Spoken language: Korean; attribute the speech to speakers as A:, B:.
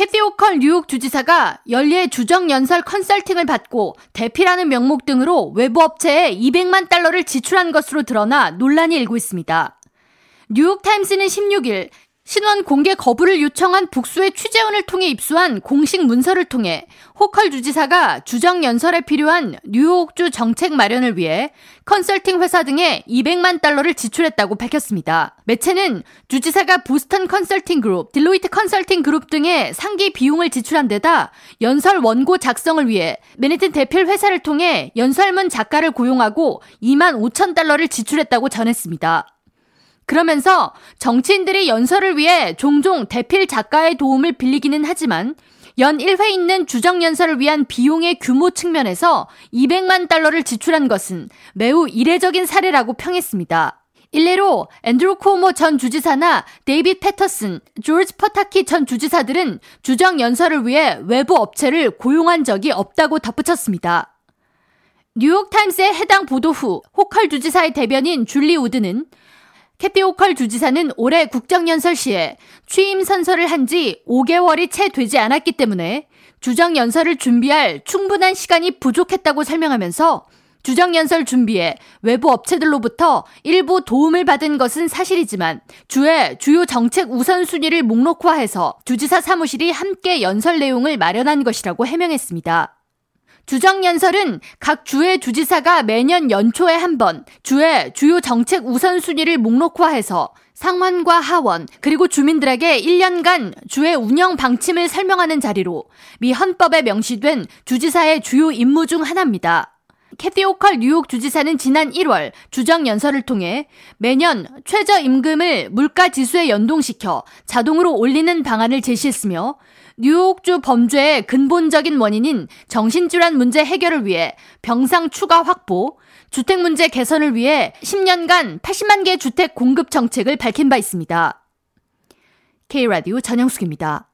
A: 캐시 호컬 뉴욕 주지사가 연례 주정 연설 컨설팅을 받고 대필이라는 명목 등으로 외부 업체에 200만 달러를 지출한 것으로 드러나 논란이 일고 있습니다. 뉴욕타임스는 16일 신원 공개 거부를 요청한 복수의 취재원을 통해 입수한 공식 문서를 통해 호컬 주지사가 주정 연설에 필요한 뉴욕주 정책 마련을 위해 컨설팅 회사 등에 200만 달러를 지출했다고 밝혔습니다. 매체는 주지사가 보스턴 컨설팅 그룹, 딜로이트 컨설팅 그룹 등에 상기 비용을 지출한 데다 연설 원고 작성을 위해 맨해튼 대필 회사를 통해 연설문 작가를 고용하고 2만 5천 달러를 지출했다고 전했습니다. 그러면서 정치인들이 연설을 위해 종종 대필 작가의 도움을 빌리기는 하지만 연 1회 있는 주정 연설을 위한 비용의 규모 측면에서 200만 달러를 지출한 것은 매우 이례적인 사례라고 평했습니다. 일례로 앤드루 코모 전 주지사나 데이빗 패터슨, 조지 파타키 전 주지사들은 주정 연설을 위해 외부 업체를 고용한 적이 없다고 덧붙였습니다. 뉴욕타임스의 해당 보도 후 호컬 주지사의 대변인 줄리 우드는 캐티 오컬 주지사는 올해 국정연설 시에 취임 선서를 한 지 5개월이 채 되지 않았기 때문에 주정 연설을 준비할 충분한 시간이 부족했다고 설명하면서 주정 연설 준비에 외부 업체들로부터 일부 도움을 받은 것은 사실이지만 주의 주요 정책 우선순위를 목록화해서 주지사 사무실이 함께 연설 내용을 마련한 것이라고 해명했습니다. 주정연설은 각 주의 주지사가 매년 연초에 한 번 주의 주요 정책 우선순위를 목록화해서 상원과 하원 그리고 주민들에게 1년간 주의 운영 방침을 설명하는 자리로 미 헌법에 명시된 주지사의 주요 임무 중 하나입니다. 캐티 오컬 뉴욕 주지사는 지난 1월 주정 연설을 통해 매년 최저 임금을 물가 지수에 연동시켜 자동으로 올리는 방안을 제시했으며 뉴욕주 범죄의 근본적인 원인인 정신질환 문제 해결을 위해 병상 추가 확보, 주택 문제 개선을 위해 10년간 80만 개 주택 공급 정책을 밝힌 바 있습니다. K라디오 전영숙입니다.